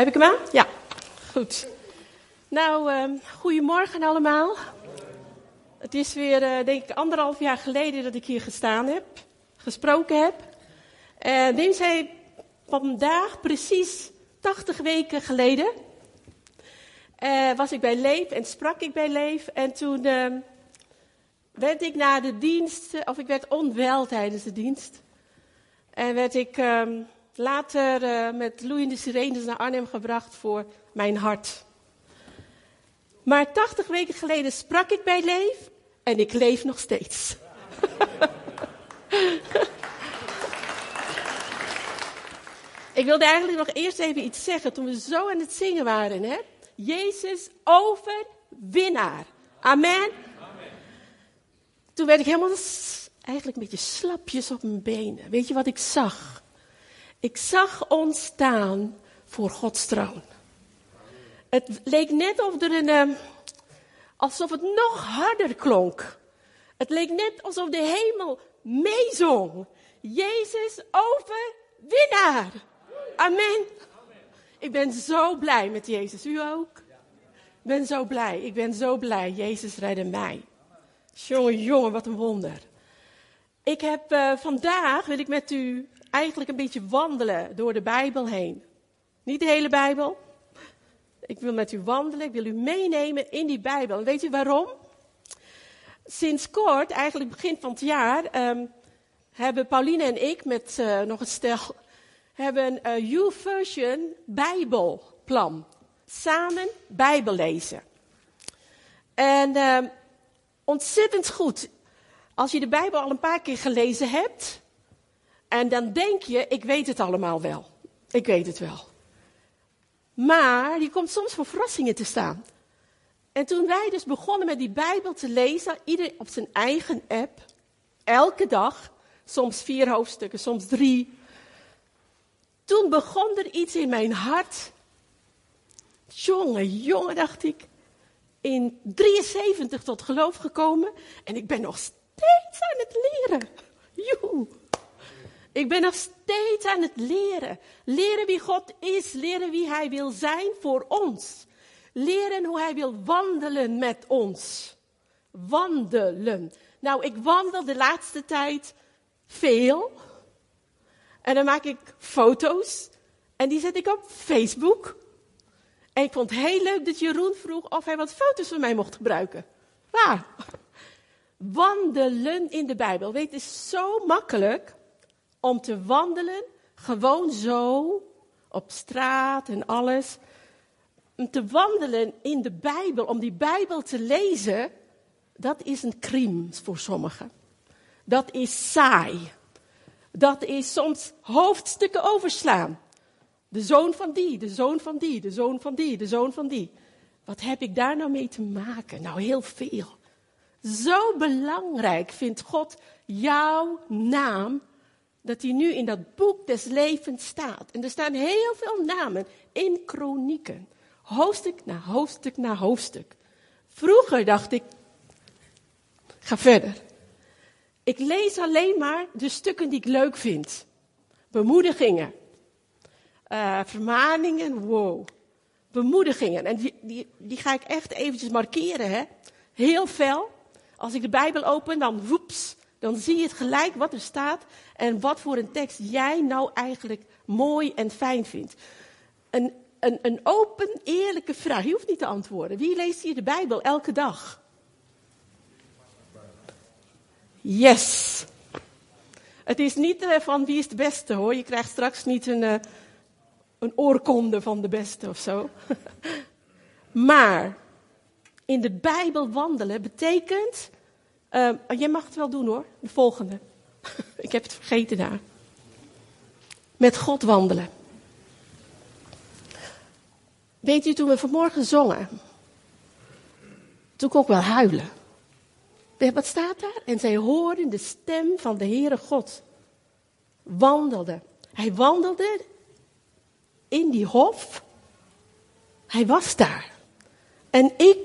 Heb ik hem aan? Ja, goed. Nou, uh, goedemorgen allemaal. Het is weer, uh, denk ik, anderhalf jaar geleden dat ik hier gestaan heb, gesproken heb. En dinsdag vandaag, precies 80 weken geleden, uh, was ik bij Leef en sprak ik bij Leef. En toen ehm, werd ik na de dienst, of ik werd onwel tijdens de dienst. En werd ik ehm, later uh, met loeiende sirenes naar Arnhem gebracht voor mijn hart. Maar 80 weken geleden sprak ik bij Leef en ik leef nog steeds. ik wilde eigenlijk nog eerst even iets zeggen toen we zo aan het zingen waren. Hè? Jezus overwinnaar. Amen. Amen. Toen werd ik helemaal eigenlijk een beetje slapjes op mijn benen. Weet je wat ik zag? Ik zag ons staan voor Gods troon. Het leek net of er een, ehm, alsof het nog harder klonk. Het leek net alsof de hemel meezong. Jezus overwinnaar. Amen. Ik ben zo blij met Jezus. U ook? Ik ben zo blij. Ik ben zo blij. Jezus redde mij. Jongen, jongen, wat een wonder. Ik heb uh, vandaag, wil ik met u eigenlijk een beetje wandelen door de Bijbel heen. Niet de hele Bijbel. Ik wil met u wandelen, ik wil u meenemen in die Bijbel. En weet u waarom? Sinds kort, eigenlijk begin van het jaar, um, hebben Pauline en ik met uh, nog een stel, hebben een uh, U-version Bijbelplan. Samen Bijbel lezen. En uh, ontzettend goed. Als je de Bijbel al een paar keer gelezen hebt, en dan denk je, ik weet het allemaal wel. Ik weet het wel. Maar je komt soms voor verrassingen te staan. En toen wij dus begonnen met die Bijbel te lezen, ieder op zijn eigen app, elke dag, soms vier hoofdstukken, soms drie. Toen begon er iets in mijn hart. Jongen, jongen, dacht ik. In 73 tot geloof gekomen en ik ben nog steeds aan het leren. Joe. Ik ben nog steeds aan het leren. Leren wie God is, leren wie Hij wil zijn voor ons. Leren hoe Hij wil wandelen met ons. Wandelen. Nou, ik wandel de laatste tijd veel. En dan maak ik foto's. En die zet ik op Facebook. En ik vond het heel leuk dat Jeroen vroeg of hij wat foto's van mij mocht gebruiken. Waar? Wandelen in de Bijbel. Weet, het is zo makkelijk om te wandelen, gewoon zo, op straat en alles. Om te wandelen in de Bijbel, om die Bijbel te lezen, dat is een crime voor sommigen. Dat is saai. Dat is soms hoofdstukken overslaan. De zoon van die, de zoon van die, de zoon van die, de zoon van die. Wat heb ik daar nou mee te maken? Nou, heel veel. Zo belangrijk vindt God jouw naam dat hij nu in dat boek des levens staat. En er staan heel veel namen in kronieken. Hoofdstuk na hoofdstuk na hoofdstuk. Vroeger dacht ik, ga verder. Ik lees alleen maar de stukken die ik leuk vind. Bemoedigingen. Uh, vermaningen, wow. Bemoedigingen. En die, die, die ga ik echt eventjes markeren, hè. Heel fel. Als ik de Bijbel open, dan woeps, dan zie je het gelijk wat er staat en wat voor een tekst jij nou eigenlijk mooi en fijn vindt. Een, een, een open, eerlijke vraag. Je hoeft niet te antwoorden. Wie leest hier de Bijbel elke dag? Yes. Het is niet uh, van wie is de beste hoor. Je krijgt straks niet een, uh, een oorkonde van de beste of zo. maar in de Bijbel wandelen betekent uh, jij mag het wel doen hoor, de volgende. Ik heb het vergeten daar. Met God wandelen. Weet u, toen we vanmorgen zongen, toen kon ik wel huilen. Wat staat daar? En zij hoorden de stem van de Heere God. Wandelde. Hij wandelde in die hof. Hij was daar. En ik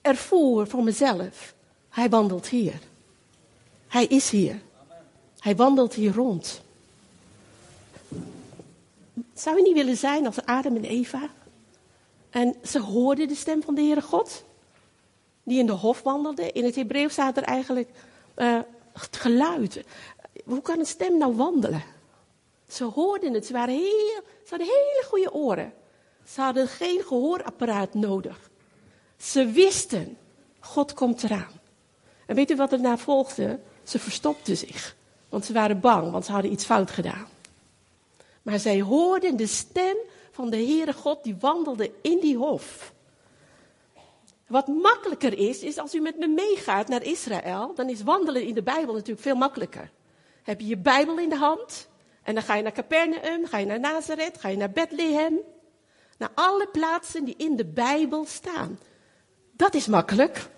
ervoer voor mezelf hij wandelt hier. Hij is hier. Hij wandelt hier rond. Zou je niet willen zijn als Adam en Eva? En ze hoorden de stem van de Heere God, die in de hof wandelde. In het Hebreeuws staat er eigenlijk uh, het geluid. Hoe kan een stem nou wandelen? Ze hoorden het, ze, waren heel, ze hadden hele goede oren. Ze hadden geen gehoorapparaat nodig. Ze wisten, God komt eraan. En weet u wat er na volgde? Ze verstopten zich. Want ze waren bang, want ze hadden iets fout gedaan. Maar zij hoorden de stem van de Heere God die wandelde in die hof. Wat makkelijker is, is als u met me meegaat naar Israël, dan is wandelen in de Bijbel natuurlijk veel makkelijker. Heb je je Bijbel in de hand en dan ga je naar Capernaum, ga je naar Nazareth, ga je naar Bethlehem. Naar alle plaatsen die in de Bijbel staan. Dat is makkelijk.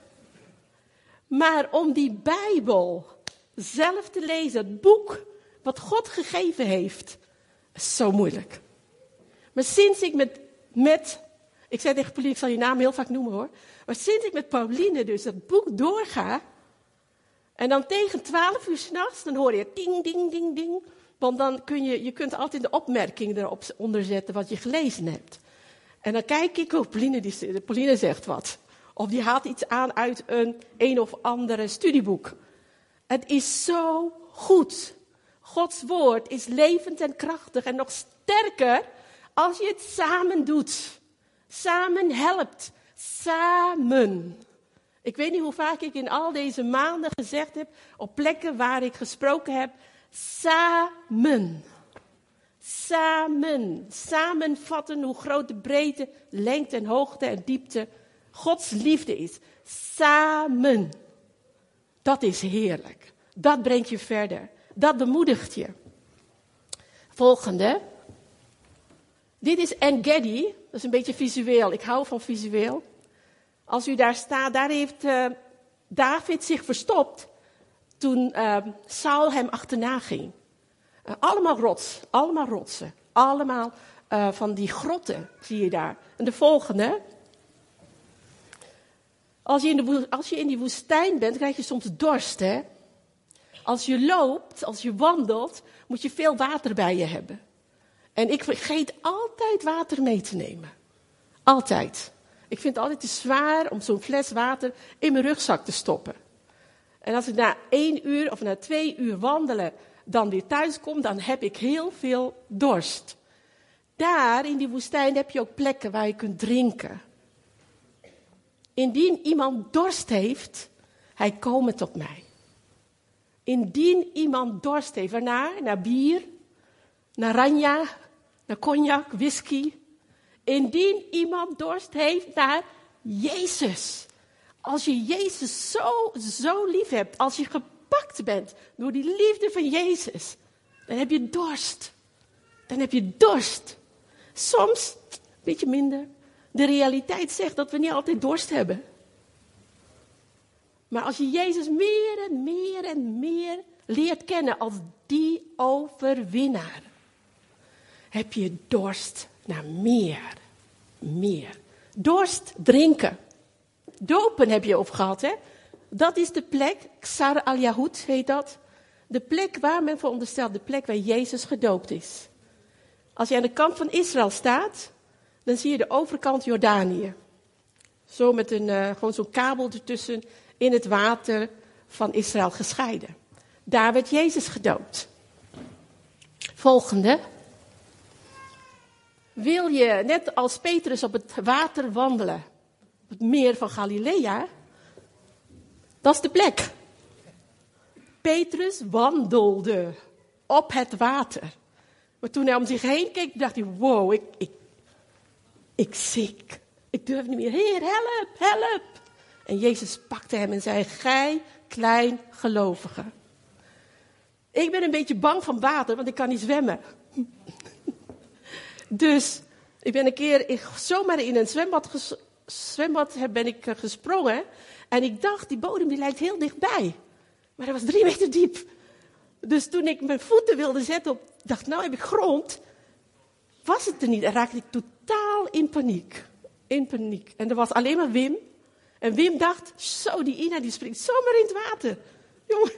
Maar om die Bijbel zelf te lezen, het boek wat God gegeven heeft, is zo moeilijk. Maar sinds ik met, met ik zei tegen Pauline, ik zal je naam heel vaak noemen hoor. Maar sinds ik met Pauline dus het boek doorga, en dan tegen twaalf uur s'nachts, dan hoor je ding, ding, ding, ding. Want dan kun je, je kunt altijd de opmerking erop onderzetten wat je gelezen hebt. En dan kijk ik, oh, Pauline, die, Pauline zegt wat. Of die haalt iets aan uit een een of andere studieboek. Het is zo goed. Gods woord is levend en krachtig en nog sterker als je het samen doet. Samen helpt. Samen. Ik weet niet hoe vaak ik in al deze maanden gezegd heb, op plekken waar ik gesproken heb, samen. Samen. Samenvatten hoe groot de breedte, lengte en hoogte en diepte Gods liefde is. Samen. Dat is heerlijk. Dat brengt je verder. Dat bemoedigt je. Volgende. Dit is Engedi. Dat is een beetje visueel. Ik hou van visueel. Als u daar staat, daar heeft uh, David zich verstopt toen uh, Saul hem achterna ging. Uh, allemaal rots, allemaal rotsen. Allemaal van die grotten zie je daar. En de volgende. Als je, in de, als je in die woestijn bent, krijg je soms dorst, hè? Als je loopt, als je wandelt, moet je veel water bij je hebben. En ik vergeet altijd water mee te nemen. Altijd. Ik vind het altijd te zwaar om zo'n fles water in mijn rugzak te stoppen. En als ik na één uur of na twee uur wandelen dan weer thuis kom, dan heb ik heel veel dorst. Daar in die woestijn heb je ook plekken waar je kunt drinken. Indien iemand dorst heeft, hij komen tot mij. Indien iemand dorst heeft, waarnaar? Naar bier, naar ranja, naar cognac, whisky. Indien iemand dorst heeft naar Jezus. Als je Jezus zo, zo lief hebt, als je gepakt bent door die liefde van Jezus, dan heb je dorst. Dan heb je dorst. Soms een beetje minder. De realiteit zegt dat we niet altijd dorst hebben. Maar als je Jezus meer en meer en meer leert kennen als die overwinnaar, heb je dorst naar meer. Meer. Dorst drinken. Dopen heb je over gehad, hè? Dat is de plek, Ksar al-Yahud heet dat. De plek waar men veronderstelt, de plek waar Jezus gedoopt is. Als je aan de kant van Israël staat, dan zie je de overkant Jordanië. Zo met een, uh, gewoon zo'n kabel ertussen in het water van Israël gescheiden. Daar werd Jezus gedoopt. Volgende. Wil je, net als Petrus, op het water wandelen, op het meer van Galilea? Dat is de plek. Petrus wandelde op het water. Maar toen hij om zich heen keek, dacht hij: wow, ik, ik, ik ziek. Ik durf niet meer. Heer, help, help. En Jezus pakte hem en zei: Gij klein gelovige. Ik ben een beetje bang van water, want ik kan niet zwemmen. dus ik ben een keer zomaar in een zwembad, zwembad ben ik eh, gesprongen. En ik dacht, die bodem die lijkt heel dichtbij. Maar dat was drie meter diep. Dus toen ik mijn voeten wilde zetten op, dacht, nou heb ik grond. Was het er niet en raakte ik totaal in paniek. In paniek. En er was alleen maar Wim. En Wim dacht, zo, die Ina die springt zomaar in het water. Jongen,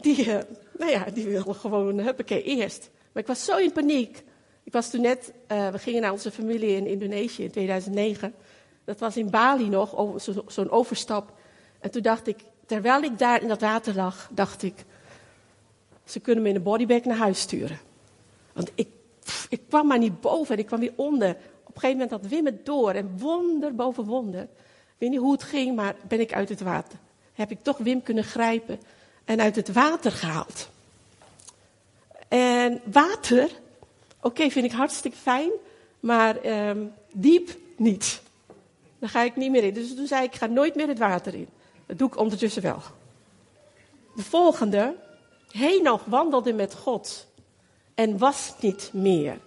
die, uh, nou ja, die wilde gewoon, huppakee, eerst. Maar ik was zo in paniek. Ik was toen net, uh, we gingen naar onze familie in Indonesië in 2009. Dat was in Bali nog, zo'n zo overstap. En toen dacht ik, terwijl ik daar in dat water lag, dacht ik, ze kunnen me in een bodybag naar huis sturen. Want ik, ik kwam maar niet boven en ik kwam weer onder. Op een gegeven moment had Wim het door en wonder boven wonder. Ik weet niet hoe het ging, maar ben ik uit het water. Heb ik toch Wim kunnen grijpen en uit het water gehaald. En water, oké, vind ik hartstikke fijn, maar um, diep niet. Daar ga ik niet meer in. Dus toen zei ik, ik ga nooit meer het water in. Dat doe ik ondertussen wel. De volgende. Henoch wandelde met God en was niet meer.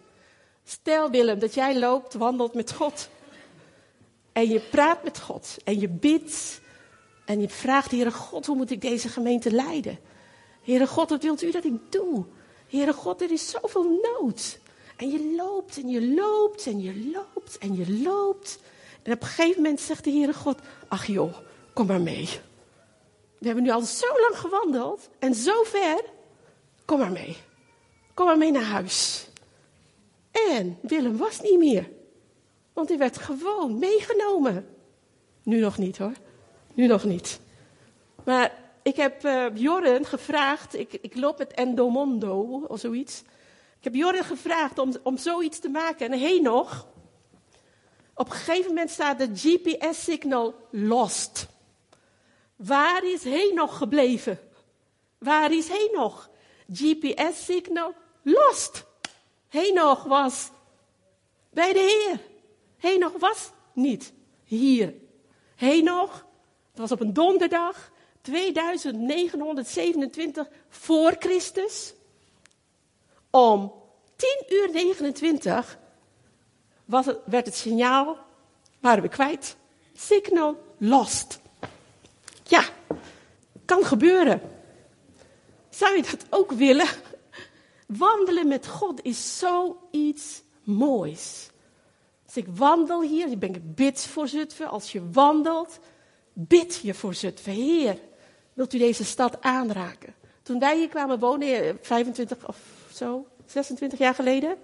Stel Willem dat jij loopt, wandelt met God. En je praat met God. En je bidt. En je vraagt, Heere God, hoe moet ik deze gemeente leiden? Heere God, wat wilt u dat ik doe? Heere God, er is zoveel nood. En je loopt en je loopt en je loopt en je loopt. En op een gegeven moment zegt de Heere God, ach joh, kom maar mee. We hebben nu al zo lang gewandeld en zo ver. Kom maar mee. Kom maar mee naar huis. En Willem was niet meer. Want hij werd gewoon meegenomen. Nu nog niet hoor. Nu nog niet. Maar ik heb uh, Jorren gevraagd. Ik, ik loop met Endomondo of zoiets. Ik heb Jorren gevraagd om, om zoiets te maken. En heen nog. Op een gegeven moment staat de GPS-signal lost. Waar is nog gebleven? Waar is nog? GPS-signal lost. Nog was bij de Heer. nog was niet hier. nog, het was op een donderdag, 2927 voor Christus. Om 10 uur 29 was het, werd het signaal, waren we kwijt. Signal lost. Ja, kan gebeuren. Zou je dat ook willen? Wandelen met God is zoiets moois. Als ik wandel hier, ik ben bid voor Zutphen. Als je wandelt, bid je voor Zutphen. Heer, wilt u deze stad aanraken? Toen wij hier kwamen wonen, 25 eh, of zo, 26 jaar geleden.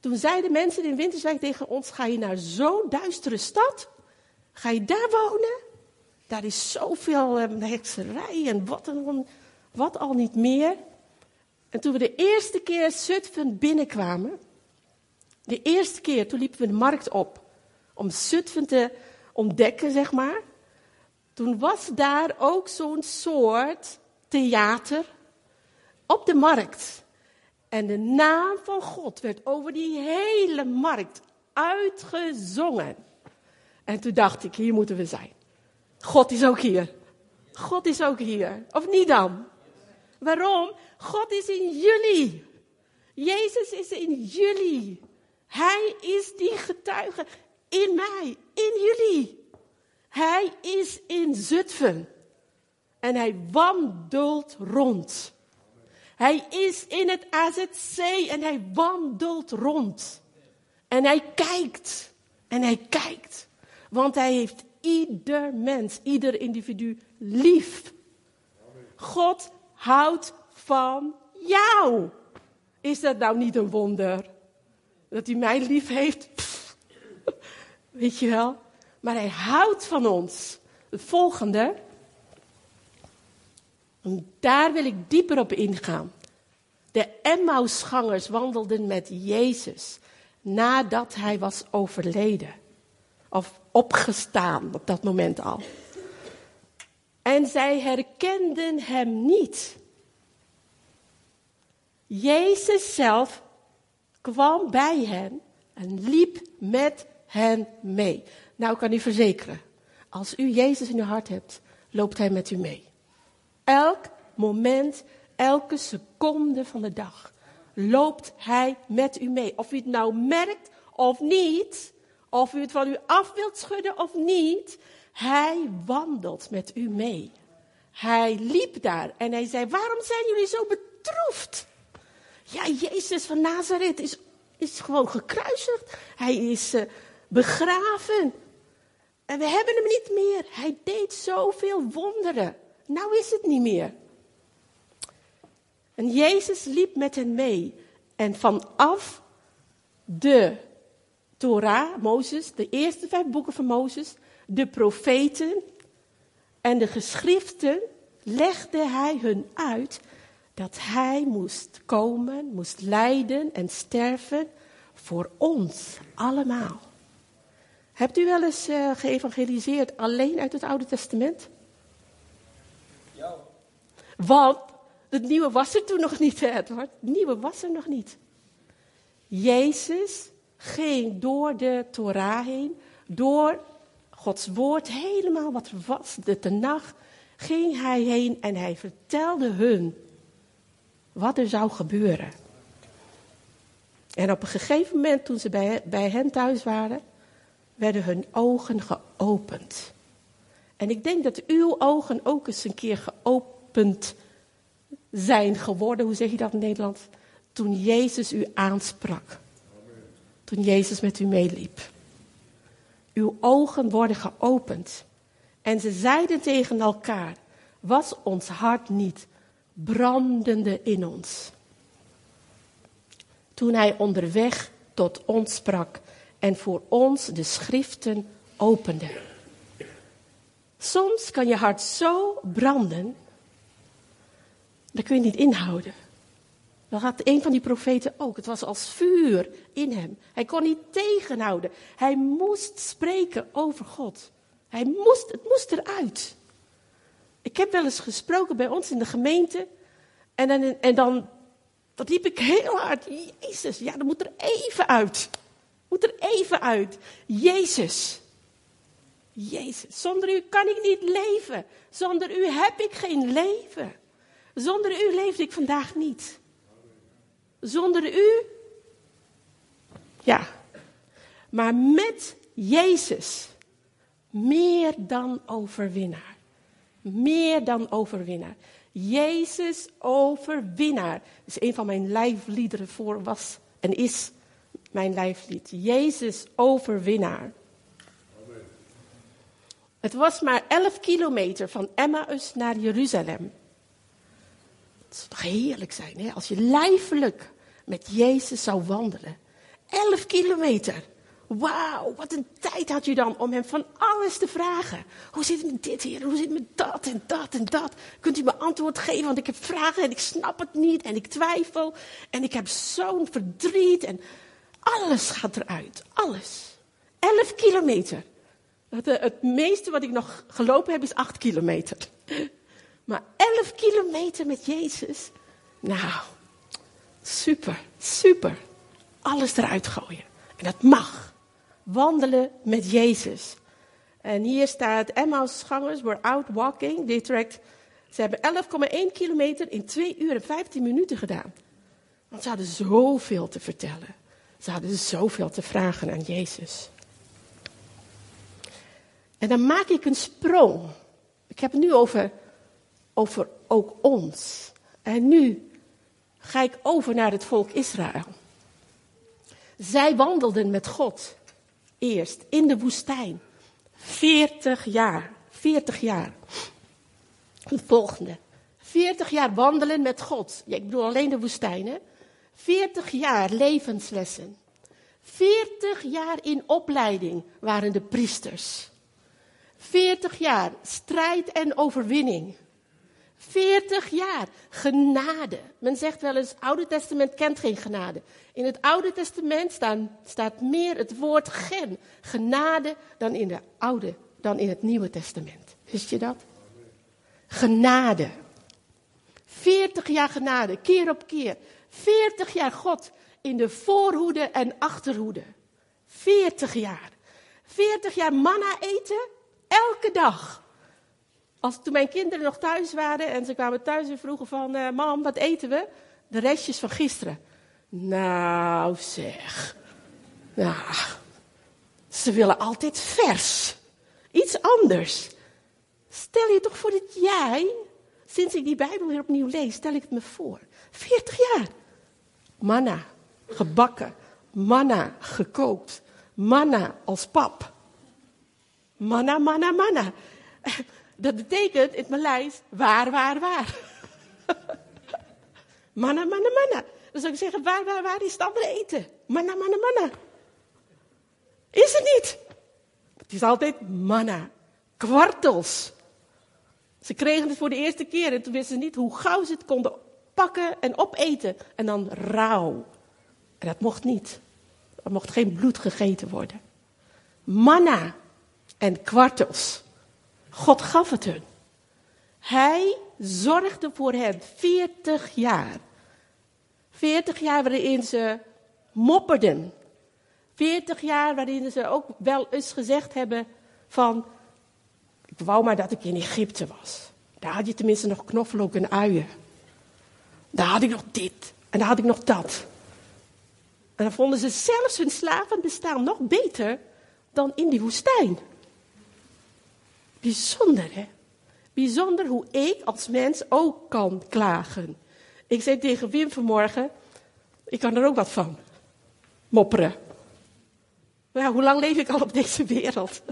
Toen zeiden mensen in Winterswijk tegen ons, ga je naar zo'n duistere stad? Ga je daar wonen? Daar is zoveel um, hekserij en wat, en wat al niet meer. En toen we de eerste keer Zutphen binnenkwamen, de eerste keer, toen liepen we de markt op om Zutphen te ontdekken, zeg maar. Toen was daar ook zo'n soort theater op de markt. En de naam van God werd over die hele markt uitgezongen. En toen dacht ik, hier moeten we zijn. God is ook hier. God is ook hier. Of niet dan? Waarom? God is in jullie. Jezus is in jullie. Hij is die getuige in mij, in jullie. Hij is in Zutphen. En hij wandelt rond. Hij is in het AZC en hij wandelt rond. En hij kijkt. En hij kijkt. Want hij heeft ieder mens, ieder individu lief. God houdt van jou. Is dat nou niet een wonder? Dat hij mij lief heeft? Weet je wel? Maar hij houdt van ons. Het volgende. En daar wil ik dieper op ingaan. De Emmausgangers wandelden met Jezus nadat hij was overleden. Of opgestaan op dat moment al. En zij herkenden hem niet. Jezus zelf kwam bij hen en liep met hen mee. Nou kan u verzekeren, als u Jezus in uw hart hebt, loopt hij met u mee. Elk moment, elke seconde van de dag loopt hij met u mee. Of u het nou merkt of niet, of u het van u af wilt schudden of niet, hij wandelt met u mee. Hij liep daar en hij zei: Waarom zijn jullie zo betroefd? Ja, Jezus van Nazareth is, is gewoon gekruisigd. Hij is uh, begraven. En we hebben hem niet meer. Hij deed zoveel wonderen. Nou is het niet meer. En Jezus liep met hen mee. En vanaf de Torah, Mozes, de eerste vijf boeken van Mozes, de profeten en de geschriften, legde hij hun uit dat hij moest komen, moest lijden en sterven voor ons allemaal. Hebt u wel eens uh, geëvangeliseerd alleen uit het Oude Testament? Ja. Want het nieuwe was er toen nog niet, Edward. Het nieuwe was er nog niet. Jezus ging door de Torah heen, door Gods woord, helemaal wat er was, de Tenach, ging hij heen en hij vertelde hun wat er zou gebeuren. En op een gegeven moment, toen ze bij, bij hen thuis waren, werden hun ogen geopend. En ik denk dat uw ogen ook eens een keer geopend zijn geworden. Hoe zeg je dat in Nederland? Toen Jezus u aansprak. Toen Jezus met u meeliep. Uw ogen worden geopend. En ze zeiden tegen elkaar: Was ons hart niet brandende in ons? Toen hij onderweg tot ons sprak en voor ons de schriften opende. Soms kan je hart zo branden, dat kun je niet inhouden. Dat had een van die profeten ook. Het was als vuur in hem. Hij kon niet tegenhouden. Hij moest spreken over God. Hij moest, het moest eruit. Ik heb wel eens gesproken bij ons in de gemeente. En dan, en dan dat liep ik heel hard. Jezus, ja, dat moet er even uit. Moet er even uit. Jezus. Jezus. Zonder u kan ik niet leven. Zonder u heb ik geen leven. Zonder u leefde ik vandaag niet. Zonder u, ja. Maar met Jezus, meer dan overwinnaar. Meer dan overwinnaar. Jezus overwinnaar. Is een van mijn lijfliederen voor was en is mijn lijflied. Jezus overwinnaar. Het was maar 11 kilometer van Emmaus naar Jeruzalem. Het zou toch heerlijk zijn hè? als je lijfelijk met Jezus zou wandelen. 11 kilometer. Wauw, wat een tijd had je dan om hem van alles te vragen. Hoe zit het met dit hier? Hoe zit het met dat en dat en dat? Kunt u me antwoord geven? Want ik heb vragen en ik snap het niet en ik twijfel. En ik heb zo'n verdriet en alles gaat eruit. Alles. 11 kilometer. Het, eh, het meeste wat ik nog gelopen heb is 8 kilometer. Maar 11 kilometer met Jezus. Nou, super, super. Alles eruit gooien. En dat mag. Wandelen met Jezus. En hier staat Emmaus-gangers were out walking. They ze hebben 11,1 kilometer in 2 uur en 15 minuten gedaan. Want ze hadden zoveel te vertellen. Ze hadden zoveel te vragen aan Jezus. En dan maak ik een sprong. Ik heb het nu over over ook ons. En nu ga ik over naar het volk Israël. Zij wandelden met God eerst in de woestijn. 40 jaar. 40 jaar. Het volgende. 40 jaar wandelen met God. Ja, ik bedoel alleen de woestijn, hè? 40 jaar levenslessen. 40 jaar in opleiding waren de priesters. 40 jaar strijd en overwinning. 40 jaar genade. Men zegt wel eens, het Oude Testament kent geen genade. In het Oude Testament staan, staat meer het woord gen, genade, dan in, de oude, dan in het Nieuwe Testament. Wist je dat? Genade. 40 jaar genade, keer op keer. 40 jaar God in de voorhoede en achterhoede. 40 jaar. 40 jaar manna eten, elke dag. Als toen mijn kinderen nog thuis waren en ze kwamen thuis en vroegen van, uh, mam, wat eten we? De restjes van gisteren. Nou zeg. Nou, ze willen altijd vers. Iets anders. Stel je toch voor dat jij, sinds ik die Bijbel weer opnieuw lees, stel ik het me voor. 40 jaar. Manna, gebakken. Manna, gekookt. Manna als pap. Manna, manna, manna. Dat betekent in het Maleis waar, waar, waar. manna, manna, manna. Dan zou ik zeggen, waar, waar, waar is het andere eten? Manna, manna, manna. Is het niet? Het is altijd manna. Kwartels. Ze kregen het voor de eerste keer en toen wisten ze niet hoe gauw ze het konden pakken en opeten. En dan rauw. En dat mocht niet. Er mocht geen bloed gegeten worden. Manna en kwartels. God gaf het hun. Hij zorgde voor hen 40 jaar. 40 jaar waarin ze mopperden. 40 jaar waarin ze ook wel eens gezegd hebben van, ik wou maar dat ik in Egypte was. Daar had je tenminste nog knoflook en uien. Daar had ik nog dit en daar had ik nog dat. En dan vonden ze zelfs hun slavenbestaan nog beter dan in die woestijn. Bijzonder, hè? Bijzonder hoe ik als mens ook kan klagen. Ik zei tegen Wim vanmorgen, ik kan er ook wat van. Mopperen. Hoe lang leef ik al op deze wereld?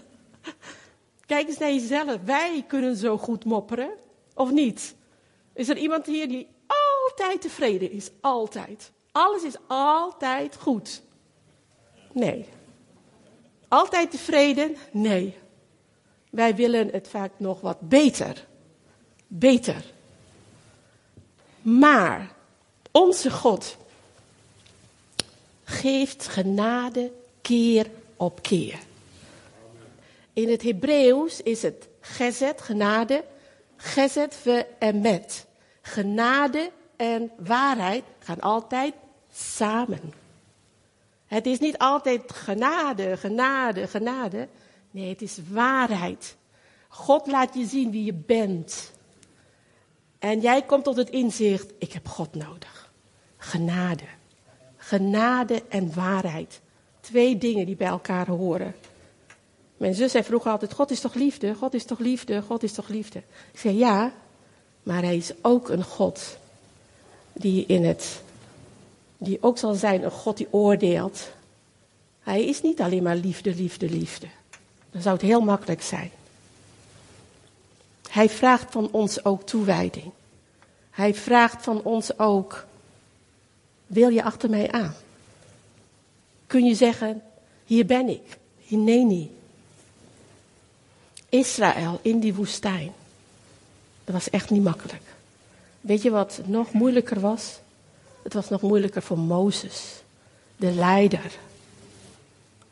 Kijk eens naar jezelf. Wij kunnen zo goed mopperen, of niet? Is er iemand hier die altijd tevreden is? Altijd. Alles is altijd goed. Nee. Altijd tevreden? Nee. Wij willen het vaak nog wat beter. Beter. Maar onze God geeft genade keer op keer. In het Hebreeuws is het gezet, genade, gezet, ve en met. Genade en waarheid gaan altijd samen. Het is niet altijd genade, genade, genade. Nee, het is waarheid. God laat je zien wie je bent. En jij komt tot het inzicht, ik heb God nodig. Genade. Genade en waarheid. Twee dingen die bij elkaar horen. Mijn zus zei vroeger altijd, God is toch liefde, God is toch liefde, God is toch liefde. Ik zei ja, maar hij is ook een God die in het, die ook zal zijn een God die oordeelt. Hij is niet alleen maar liefde, liefde, liefde. Dan zou het heel makkelijk zijn. Hij vraagt van ons ook toewijding. Hij vraagt van ons ook, wil je achter mij aan? Kun je zeggen, hier ben ik, Hineni. Israël in die woestijn. Dat was echt niet makkelijk. Weet je wat nog moeilijker was? Het was nog moeilijker voor Mozes, de leider.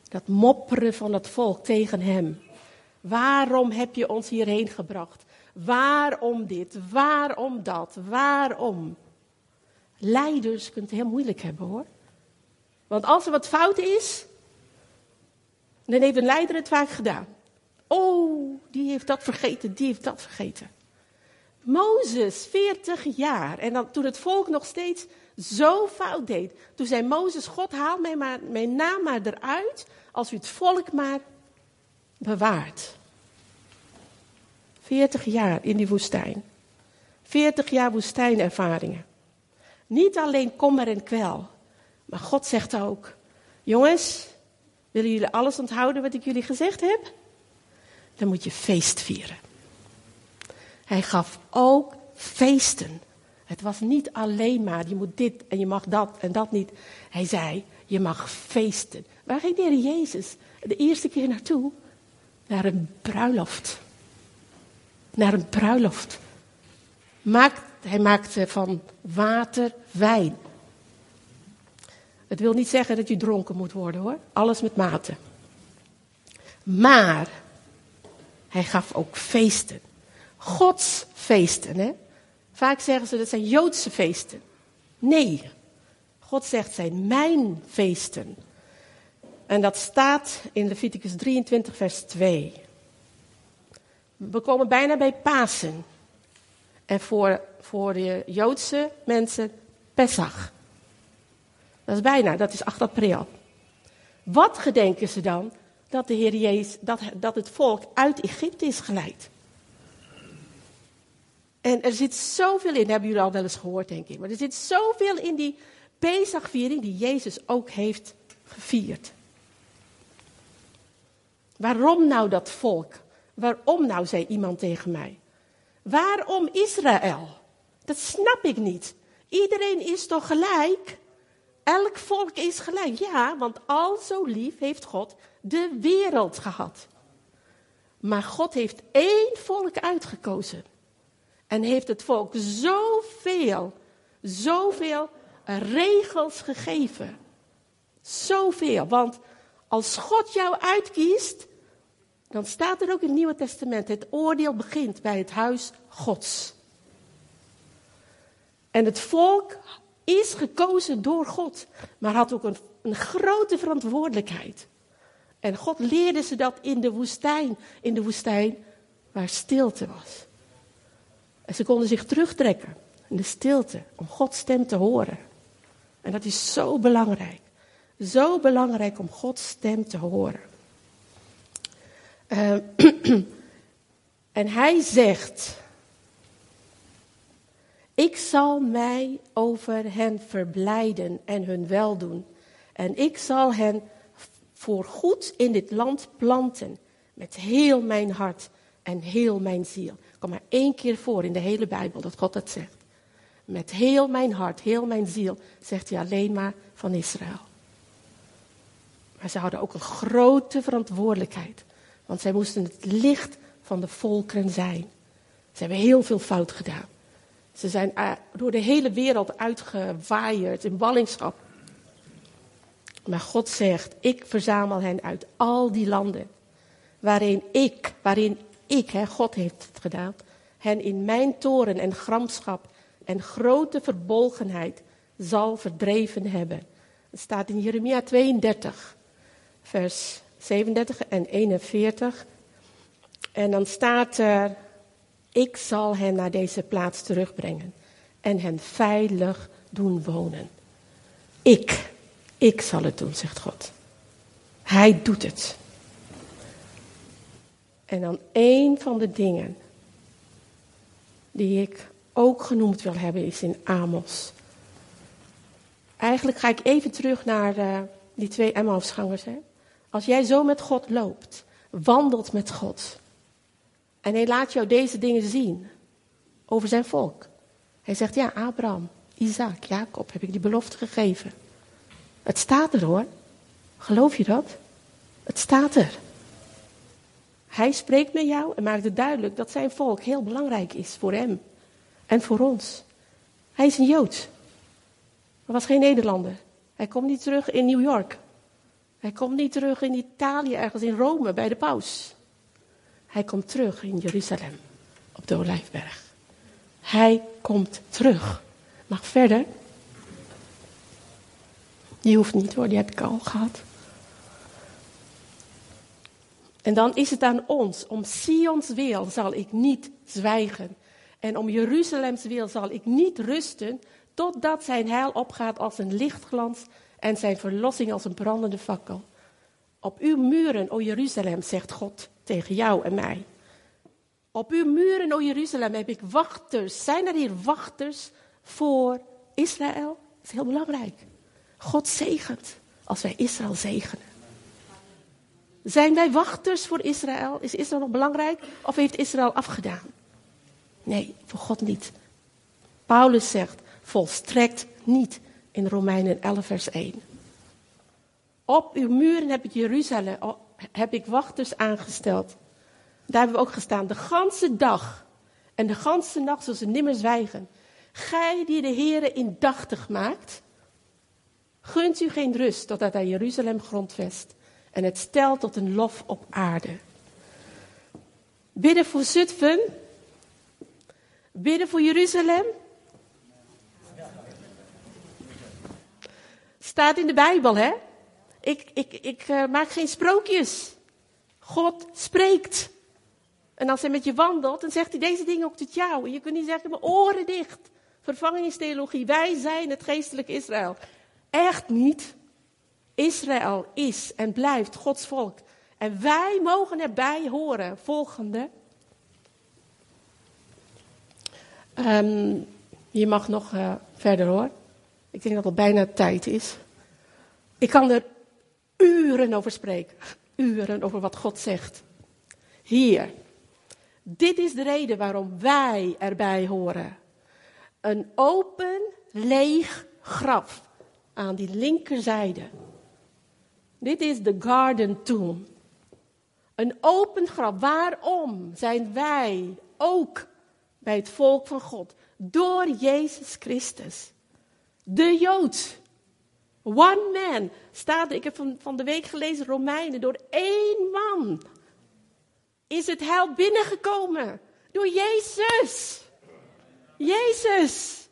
Dat mopperen van het volk tegen hem. Waarom heb je ons hierheen gebracht? Waarom dit? Waarom dat? Waarom? Leiders kunnen het heel moeilijk hebben hoor. Want als er wat fout is, dan heeft een leider het vaak gedaan. Oh, die heeft dat vergeten, die heeft dat vergeten. Mozes, 40 jaar. En dan, toen het volk nog steeds zo fout deed. Toen zei Mozes, God haal mij maar, mijn naam maar eruit als u het volk maar bewaart. 40 jaar in die woestijn. 40 jaar woestijnervaringen. Niet alleen kommer en kwel. Maar God zegt ook: Jongens, willen jullie alles onthouden wat ik jullie gezegd heb? Dan moet je feest vieren. Hij gaf ook feesten. Het was niet alleen maar, je moet dit en je mag dat en dat niet. Hij zei, je mag feesten. Waar ging de Jezus de eerste keer naartoe? Naar een bruiloft. Naar een bruiloft. Maakt, hij maakte van water wijn. Het wil niet zeggen dat je dronken moet worden hoor. Alles met mate. Maar hij gaf ook feesten. Gods feesten. Hè? Vaak zeggen ze dat zijn Joodse feesten. Nee, God zegt zijn mijn feesten. En dat staat in Leviticus 23, vers 2. We komen bijna bij Pasen. En voor, voor de Joodse mensen Pesach. Dat is bijna, dat is 8 april. Wat gedenken ze dan? Dat de Heer Jezus, dat, dat het volk uit Egypte is geleid. En er zit zoveel in, hebben jullie al wel eens gehoord, denk ik. Maar er zit zoveel in die Pesachviering die Jezus ook heeft gevierd. Waarom nou dat volk? Waarom nou, zei iemand tegen mij. Waarom Israël? Dat snap ik niet. Iedereen is toch gelijk? elk volk is gelijk. Ja, want al zo lief heeft God de wereld gehad. Maar God heeft één volk uitgekozen. En heeft het volk zoveel, zoveel regels gegeven. Zoveel. Want als God jou uitkiest, dan staat er ook in het Nieuwe Testament: het oordeel begint bij het huis Gods. En het volk is gekozen door God, maar had ook een, een grote verantwoordelijkheid. En God leerde ze dat in de woestijn, in de woestijn waar stilte was. En ze konden zich terugtrekken in de stilte om Gods stem te horen. En dat is zo belangrijk. Zo belangrijk om Gods stem te horen. Uh, en hij zegt: Ik zal mij over hen verblijden en hun weldoen. En ik zal hen voor goed in dit land planten. Met heel mijn hart en heel mijn ziel. Kom maar één keer voor in de hele Bijbel dat God dat zegt. Met heel mijn hart, heel mijn ziel, zegt hij alleen maar van Israël. Maar ze hadden ook een grote verantwoordelijkheid. Want zij moesten het licht van de volkeren zijn. Ze hebben heel veel fout gedaan. Ze zijn eh, door de hele wereld uitgewaaierd in ballingschap. Maar God zegt, ik verzamel hen uit al die landen. Waarin ik, waarin ik, God heeft het gedaan, hen in mijn toren en gramschap en grote verbolgenheid zal verdreven hebben. Het staat in Jeremia 32, vers 37 en 41. En dan staat er, ik zal hen naar deze plaats terugbrengen en hen veilig doen wonen. Ik, ik zal het doen, zegt God. Hij doet het. En dan één van de dingen die ik ook genoemd wil hebben is in Amos. Eigenlijk ga ik even terug naar uh, die twee Emmausgangers. Als jij zo met God loopt, wandelt met God. En hij laat jou deze dingen zien over zijn volk. Hij zegt, ja, Abraham, Isaac, Jacob heb ik die belofte gegeven. Het staat er hoor. Geloof je dat? Het staat er. Hij spreekt met jou en maakt het duidelijk dat zijn volk heel belangrijk is voor hem en voor ons. Hij is een Jood. Hij was geen Nederlander. Hij komt niet terug in New York. Hij komt niet terug in Italië, ergens in Rome bij de paus. Hij komt terug in Jeruzalem, op de Olijfberg. Hij komt terug. Mag verder? Die hoeft niet hoor, die heb ik al gehad. En dan is het aan ons, om Sions wil zal ik niet zwijgen. En om Jeruzalems wil zal ik niet rusten, totdat zijn heil opgaat als een lichtglans en zijn verlossing als een brandende fakkel. Op uw muren, o Jeruzalem, zegt God tegen jou en mij. Op uw muren, o Jeruzalem, heb ik wachters. Zijn er hier wachters voor Israël? Dat is heel belangrijk. God zegent als wij Israël zegenen. Zijn wij wachters voor Israël? Is Israël nog belangrijk? Of heeft Israël afgedaan? Nee, voor God niet. Paulus zegt volstrekt niet in Romeinen 11, vers 1. Op uw muren heb ik Jeruzalem, heb ik wachters aangesteld. Daar hebben we ook gestaan. De ganse dag en de ganse nacht zullen ze nimmer zwijgen. Gij die de Heere indachtig maakt, gunt u geen rust totdat hij Jeruzalem grondvest en het stelt tot een lof op aarde. Bidden voor Zutphen. Bidden voor Jeruzalem. Staat in de Bijbel, hè? Ik, ik, ik uh, maak geen sprookjes. God spreekt. En als hij met je wandelt, dan zegt hij deze dingen ook tot jou. En je kunt niet zeggen, mijn oren dicht. Vervangingstheologie. Wij zijn het geestelijke Israël. Echt niet. Israël is en blijft Gods volk. En wij mogen erbij horen. Volgende. Um, je mag nog uh, verder hoor. Ik denk dat het bijna tijd is. Ik kan er uren over spreken. Uren over wat God zegt. Hier. Dit is de reden waarom wij erbij horen. Een open, leeg graf aan die linkerzijde. Dit is de Garden Tomb. Een open graf. Waarom zijn wij ook bij het volk van God? Door Jezus Christus. De Jood. One man. Staat, ik heb van, van de week gelezen Romeinen. Door één man is het hel binnengekomen. Door Jezus. Jezus.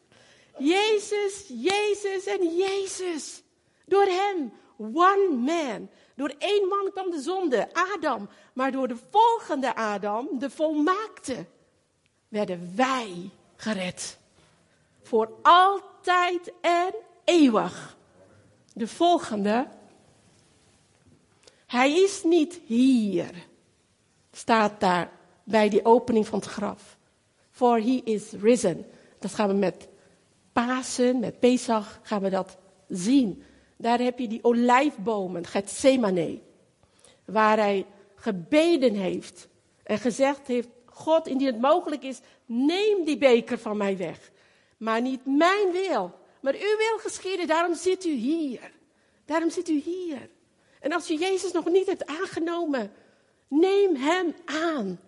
Jezus, Jezus en Jezus. Door hem. One man. Door één man kwam de zonde, Adam. Maar door de volgende Adam, de volmaakte, werden wij gered. Voor altijd en eeuwig. De volgende. Hij is niet hier. Staat daar bij die opening van het graf. For he is risen. Dat gaan we met Pasen, met Pesach, gaan we dat zien. Daar heb je die olijfbomen, Gethsemane. Waar hij gebeden heeft en gezegd heeft, God, indien het mogelijk is, neem die beker van mij weg. Maar niet mijn wil, maar uw wil geschieden. Daarom zit u hier. Daarom zit u hier. En als u Jezus nog niet hebt aangenomen, neem hem aan.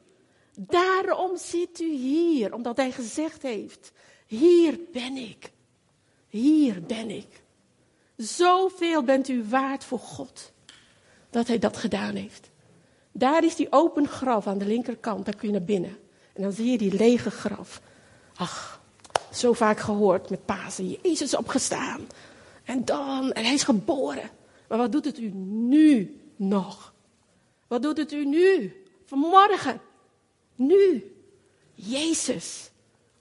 Daarom zit u hier, omdat hij gezegd heeft, hier ben ik. Hier ben ik. Zoveel bent u waard voor God. Dat hij dat gedaan heeft. Daar is die open graf aan de linkerkant. Daar kun je naar binnen. En dan zie je die lege graf. Ach, zo vaak gehoord met Pasen. Jezus opgestaan. En dan, en hij is geboren. Maar wat doet het u nu nog? Wat doet het u nu? Vanmorgen. Nu. Jezus.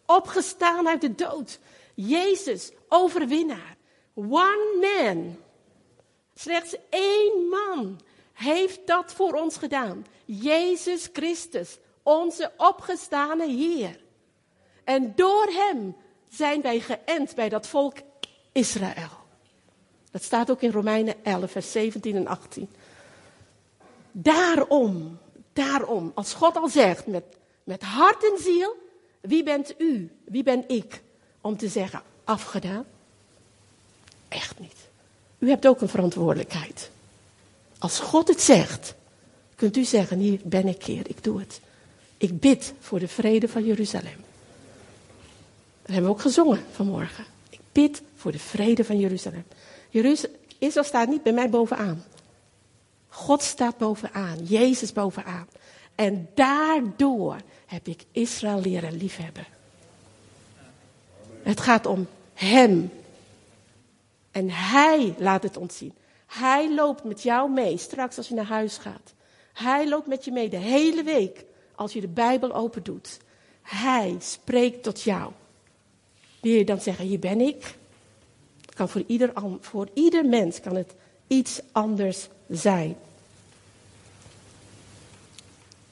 Opgestaan uit de dood. Jezus, overwinnaar. One man. Slechts één man heeft dat voor ons gedaan. Jezus Christus, onze opgestane Heer. En door Hem zijn wij geënt bij dat volk Israël. Dat staat ook in Romeinen 11, vers 17 en 18. Daarom, daarom, als God al zegt met, met hart en ziel, wie bent u, wie ben ik, om te zeggen afgedaan? Echt niet. U hebt ook een verantwoordelijkheid. Als God het zegt, kunt u zeggen: Hier ben ik, Heer, ik doe het. Ik bid voor de vrede van Jeruzalem. Dat hebben we ook gezongen vanmorgen. Ik bid voor de vrede van Jeruzalem. Jeruzalem Israël staat niet bij mij bovenaan. God staat bovenaan, Jezus bovenaan. En daardoor heb ik Israël leren liefhebben. Het gaat om Hem. En Hij laat het ons zien. Hij loopt met jou mee, straks als je naar huis gaat. Hij loopt met je mee de hele week, als je de Bijbel open doet. Hij spreekt tot jou. Wil je dan zeggen, hier ben ik? Kan voor, ieder, voor ieder mens kan het iets anders zijn.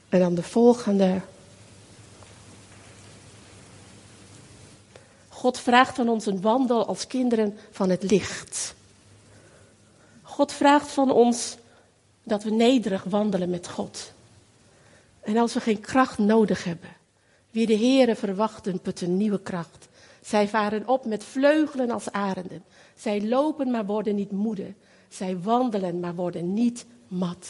En dan de volgende God vraagt van ons een wandel als kinderen van het licht. God vraagt van ons dat we nederig wandelen met God. En als we geen kracht nodig hebben, wie de Heeren verwachten, putten nieuwe kracht. Zij varen op met vleugelen als arenden. Zij lopen, maar worden niet moede. Zij wandelen, maar worden niet mat.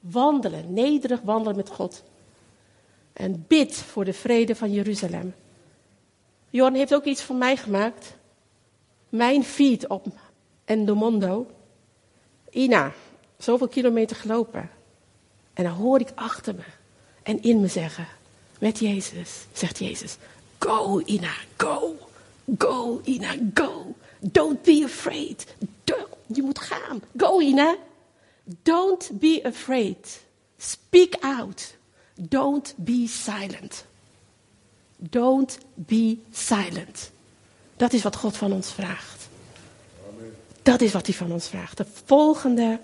Wandelen, nederig wandelen met God. En bid voor de vrede van Jeruzalem. Johan heeft ook iets van mij gemaakt. Mijn feed op Endomondo. Ina, zoveel kilometer gelopen. En dan hoor ik achter me en in me zeggen, met Jezus, zegt Jezus, go Ina, go. Go Ina, go. Don't be afraid. je moet gaan. Go Ina. Don't be afraid. Speak out. Don't be silent. Don't be silent. Dat is wat God van ons vraagt. Amen. Dat is wat hij van ons vraagt. De volgende.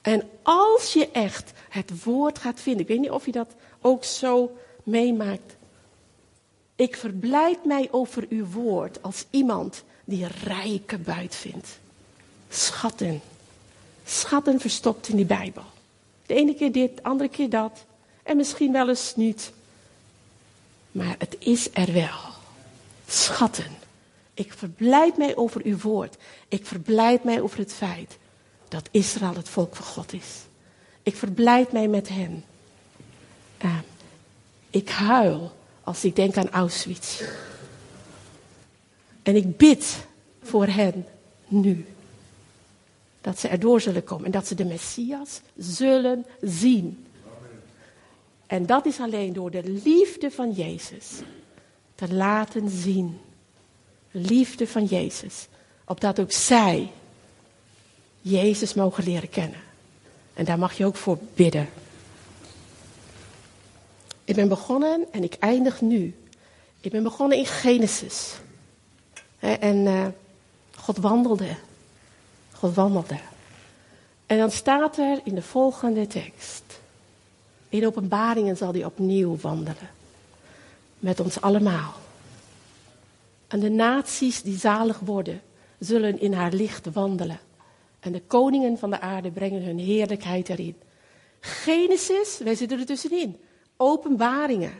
En als je echt het woord gaat vinden, ik weet niet of je dat ook zo meemaakt. Ik verblijd mij over uw woord als iemand die rijke buit vindt. Schatten. Schatten verstopt in die Bijbel. De ene keer dit, de andere keer dat. En misschien wel eens niet. Maar het is er wel. Schatten. Ik verblijd mij over uw woord. Ik verblijd mij over het feit dat Israël het volk van God is. Ik verblijd mij met hen. Uh, ik huil als ik denk aan Auschwitz. En ik bid voor hen nu. Dat ze erdoor zullen komen en dat ze de Messias zullen zien. En dat is alleen door de liefde van Jezus te laten zien. Liefde van Jezus. Opdat ook zij Jezus mogen leren kennen. En daar mag je ook voor bidden. Ik ben begonnen en ik eindig nu. Ik ben begonnen in Genesis. En uh, God wandelde. God wandelde. En dan staat er in de volgende tekst. In openbaringen zal hij opnieuw wandelen. Met ons allemaal. En de naties die zalig worden, zullen in haar licht wandelen. En de koningen van de aarde brengen hun heerlijkheid erin. Genesis, wij zitten er tussenin. Openbaringen.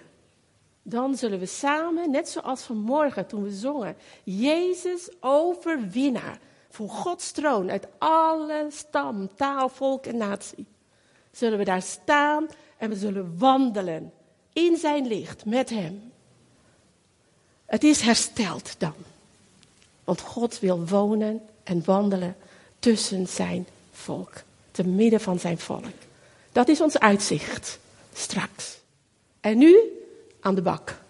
Dan zullen we samen, net zoals vanmorgen toen we zongen, Jezus overwinnaar voor Gods troon uit alle stam, taal, volk en natie. Zullen we daar staan en we zullen wandelen in zijn licht met hem. Het is hersteld dan. Want God wil wonen en wandelen tussen zijn volk, te midden van zijn volk. Dat is ons uitzicht straks. En nu aan de bak.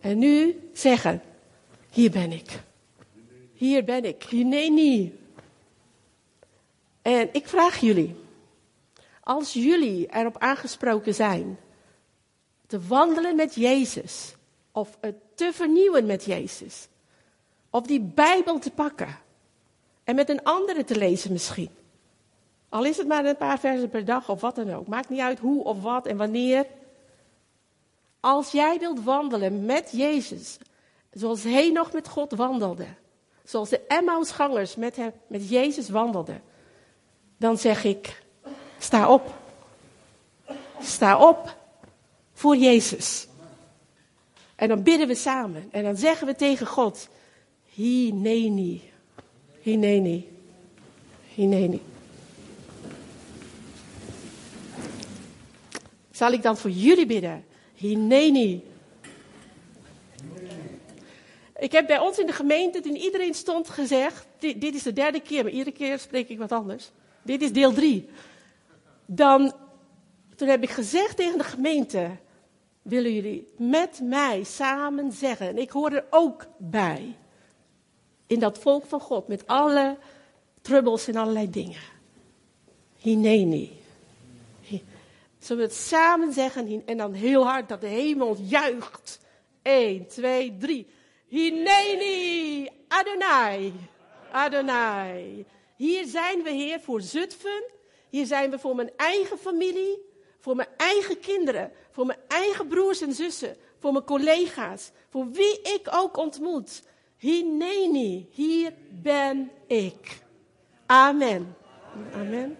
En nu zeggen: Hier ben ik. Hier ben ik. Nee, niet. En ik vraag jullie: als jullie erop aangesproken zijn te wandelen met Jezus, of het te vernieuwen met Jezus, of die Bijbel te pakken en met een andere te lezen misschien. Al is het maar een paar versen per dag of wat dan ook. Maakt niet uit hoe of wat en wanneer. Als jij wilt wandelen met Jezus, zoals hij nog met God wandelde, zoals de Emmausgangers met, hem, met Jezus wandelden, dan zeg ik, sta op. Sta op voor Jezus. En dan bidden we samen en dan zeggen we tegen God, Hineni, Hineni, Hineni. Zal ik dan voor jullie bidden? Hineni. Ik heb bij ons in de gemeente, toen iedereen stond, gezegd: dit, dit, is de derde keer, maar iedere keer spreek ik wat anders. Dit is deel drie. Dan, toen heb ik gezegd tegen de gemeente: willen jullie met mij samen zeggen, en ik hoor er ook bij, in dat volk van God, met alle trubbels en allerlei dingen. Hineni. Zullen we het samen zeggen en dan heel hard dat de hemel juicht. 1, 2, 3. Hineni, Adonai, Adonai. Hier zijn we, Heer, voor Zutphen. Hier zijn we voor mijn eigen familie, voor mijn eigen kinderen, voor mijn eigen broers en zussen, voor mijn collega's, voor wie ik ook ontmoet. Hineni, hier ben ik. Amen. Amen.